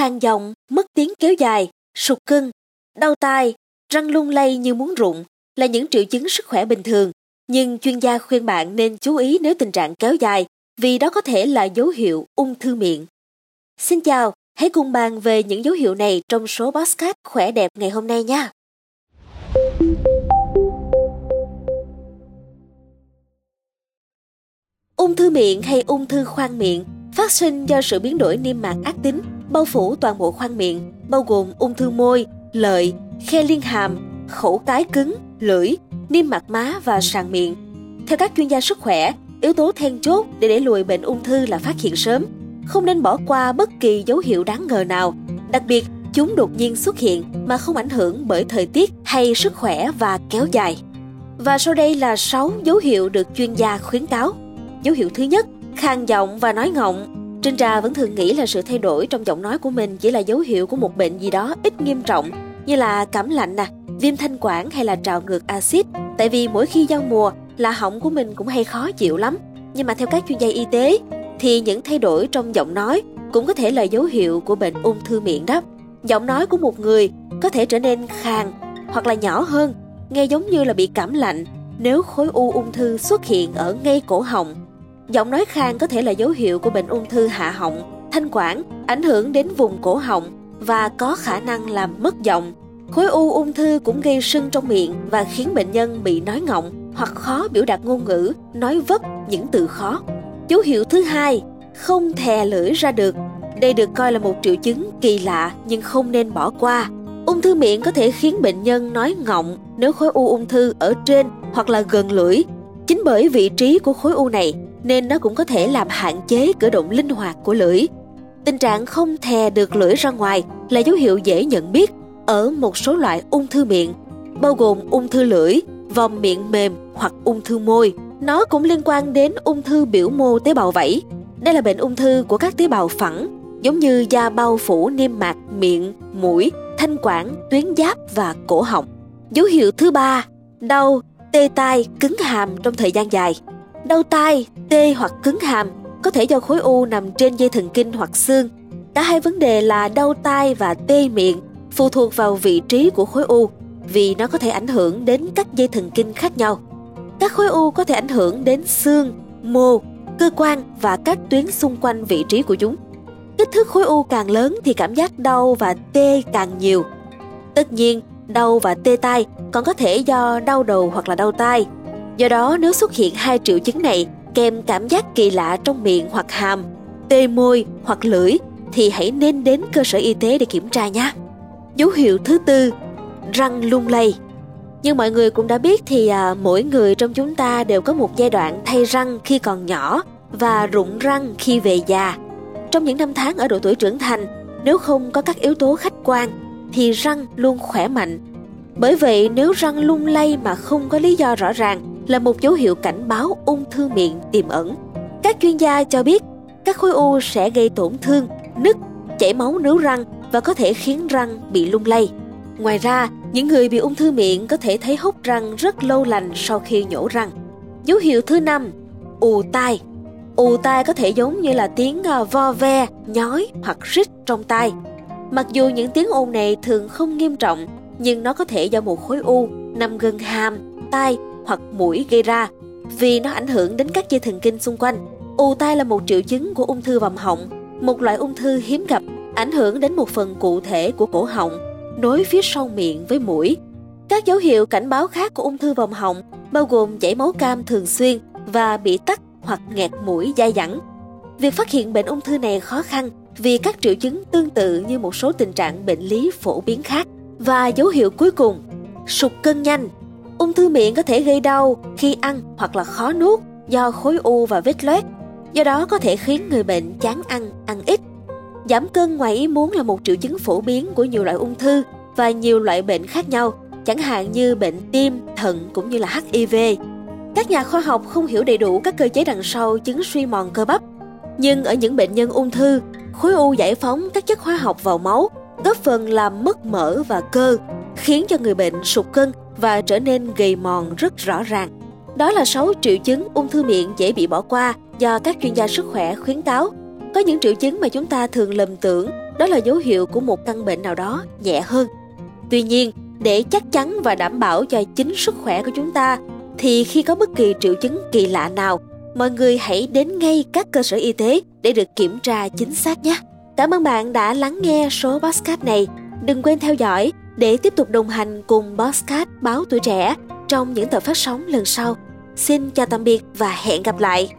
khang giọng, mất tiếng kéo dài, sụt cưng, đau tai, răng lung lay như muốn rụng là những triệu chứng sức khỏe bình thường. Nhưng chuyên gia khuyên bạn nên chú ý nếu tình trạng kéo dài vì đó có thể là dấu hiệu ung thư miệng. Xin chào, hãy cùng bàn về những dấu hiệu này trong số podcast khỏe đẹp ngày hôm nay nha. Ung thư miệng hay ung thư khoang miệng phát sinh do sự biến đổi niêm mạc ác tính bao phủ toàn bộ khoang miệng, bao gồm ung thư môi, lợi, khe liên hàm, khẩu cái cứng, lưỡi, niêm mạc má và sàn miệng. Theo các chuyên gia sức khỏe, yếu tố then chốt để đẩy lùi bệnh ung thư là phát hiện sớm. Không nên bỏ qua bất kỳ dấu hiệu đáng ngờ nào, đặc biệt chúng đột nhiên xuất hiện mà không ảnh hưởng bởi thời tiết hay sức khỏe và kéo dài. Và sau đây là 6 dấu hiệu được chuyên gia khuyến cáo. Dấu hiệu thứ nhất, khàn giọng và nói ngọng. Trinh Trà vẫn thường nghĩ là sự thay đổi trong giọng nói của mình chỉ là dấu hiệu của một bệnh gì đó ít nghiêm trọng như là cảm lạnh nè, viêm thanh quản hay là trào ngược axit. Tại vì mỗi khi giao mùa là họng của mình cũng hay khó chịu lắm. Nhưng mà theo các chuyên gia y tế thì những thay đổi trong giọng nói cũng có thể là dấu hiệu của bệnh ung thư miệng đó. Giọng nói của một người có thể trở nên khàn hoặc là nhỏ hơn, nghe giống như là bị cảm lạnh nếu khối u ung thư xuất hiện ở ngay cổ họng. Giọng nói khang có thể là dấu hiệu của bệnh ung thư hạ họng, thanh quản, ảnh hưởng đến vùng cổ họng và có khả năng làm mất giọng. Khối u ung thư cũng gây sưng trong miệng và khiến bệnh nhân bị nói ngọng hoặc khó biểu đạt ngôn ngữ, nói vấp những từ khó. Dấu hiệu thứ hai, không thè lưỡi ra được. Đây được coi là một triệu chứng kỳ lạ nhưng không nên bỏ qua. Ung thư miệng có thể khiến bệnh nhân nói ngọng nếu khối u ung thư ở trên hoặc là gần lưỡi. Chính bởi vị trí của khối u này nên nó cũng có thể làm hạn chế cử động linh hoạt của lưỡi. Tình trạng không thè được lưỡi ra ngoài là dấu hiệu dễ nhận biết ở một số loại ung thư miệng, bao gồm ung thư lưỡi, vòng miệng mềm hoặc ung thư môi. Nó cũng liên quan đến ung thư biểu mô tế bào vảy. Đây là bệnh ung thư của các tế bào phẳng, giống như da bao phủ niêm mạc miệng, mũi, thanh quản, tuyến giáp và cổ họng. Dấu hiệu thứ ba, đau, tê tai, cứng hàm trong thời gian dài. Đau tai, tê hoặc cứng hàm có thể do khối u nằm trên dây thần kinh hoặc xương. Cả hai vấn đề là đau tai và tê miệng phụ thuộc vào vị trí của khối u vì nó có thể ảnh hưởng đến các dây thần kinh khác nhau. Các khối u có thể ảnh hưởng đến xương, mô, cơ quan và các tuyến xung quanh vị trí của chúng. Kích thước khối u càng lớn thì cảm giác đau và tê càng nhiều. Tất nhiên, đau và tê tai còn có thể do đau đầu hoặc là đau tai. Do đó nếu xuất hiện hai triệu chứng này kèm cảm giác kỳ lạ trong miệng hoặc hàm, tê môi hoặc lưỡi thì hãy nên đến cơ sở y tế để kiểm tra nhé. Dấu hiệu thứ tư, răng lung lay. Như mọi người cũng đã biết thì à, mỗi người trong chúng ta đều có một giai đoạn thay răng khi còn nhỏ và rụng răng khi về già. Trong những năm tháng ở độ tuổi trưởng thành, nếu không có các yếu tố khách quan thì răng luôn khỏe mạnh. Bởi vậy nếu răng lung lay mà không có lý do rõ ràng là một dấu hiệu cảnh báo ung thư miệng tiềm ẩn. Các chuyên gia cho biết các khối u sẽ gây tổn thương, nứt, chảy máu nướu răng và có thể khiến răng bị lung lay. Ngoài ra, những người bị ung thư miệng có thể thấy hốc răng rất lâu lành sau khi nhổ răng. Dấu hiệu thứ năm, ù tai. Ù tai có thể giống như là tiếng à, vo ve, nhói hoặc rít trong tai. Mặc dù những tiếng ồn này thường không nghiêm trọng, nhưng nó có thể do một khối u nằm gần hàm, tai hoặc mũi gây ra vì nó ảnh hưởng đến các dây thần kinh xung quanh. Ù tai là một triệu chứng của ung thư vòm họng, một loại ung thư hiếm gặp, ảnh hưởng đến một phần cụ thể của cổ họng, nối phía sau miệng với mũi. Các dấu hiệu cảnh báo khác của ung thư vòm họng bao gồm chảy máu cam thường xuyên và bị tắc hoặc nghẹt mũi dai dẳng. Việc phát hiện bệnh ung thư này khó khăn vì các triệu chứng tương tự như một số tình trạng bệnh lý phổ biến khác. Và dấu hiệu cuối cùng, sụt cân nhanh Ung thư miệng có thể gây đau khi ăn hoặc là khó nuốt do khối u và vết loét. Do đó có thể khiến người bệnh chán ăn, ăn ít. Giảm cân ngoài ý muốn là một triệu chứng phổ biến của nhiều loại ung thư và nhiều loại bệnh khác nhau, chẳng hạn như bệnh tim, thận cũng như là HIV. Các nhà khoa học không hiểu đầy đủ các cơ chế đằng sau chứng suy mòn cơ bắp. Nhưng ở những bệnh nhân ung thư, khối u giải phóng các chất hóa học vào máu, góp phần làm mất mỡ và cơ, khiến cho người bệnh sụt cân và trở nên gầy mòn rất rõ ràng. Đó là 6 triệu chứng ung thư miệng dễ bị bỏ qua do các chuyên gia sức khỏe khuyến cáo. Có những triệu chứng mà chúng ta thường lầm tưởng đó là dấu hiệu của một căn bệnh nào đó nhẹ hơn. Tuy nhiên, để chắc chắn và đảm bảo cho chính sức khỏe của chúng ta thì khi có bất kỳ triệu chứng kỳ lạ nào, mọi người hãy đến ngay các cơ sở y tế để được kiểm tra chính xác nhé. Cảm ơn bạn đã lắng nghe số podcast này. Đừng quên theo dõi để tiếp tục đồng hành cùng Bosscat Báo Tuổi Trẻ trong những tập phát sóng lần sau. Xin chào tạm biệt và hẹn gặp lại!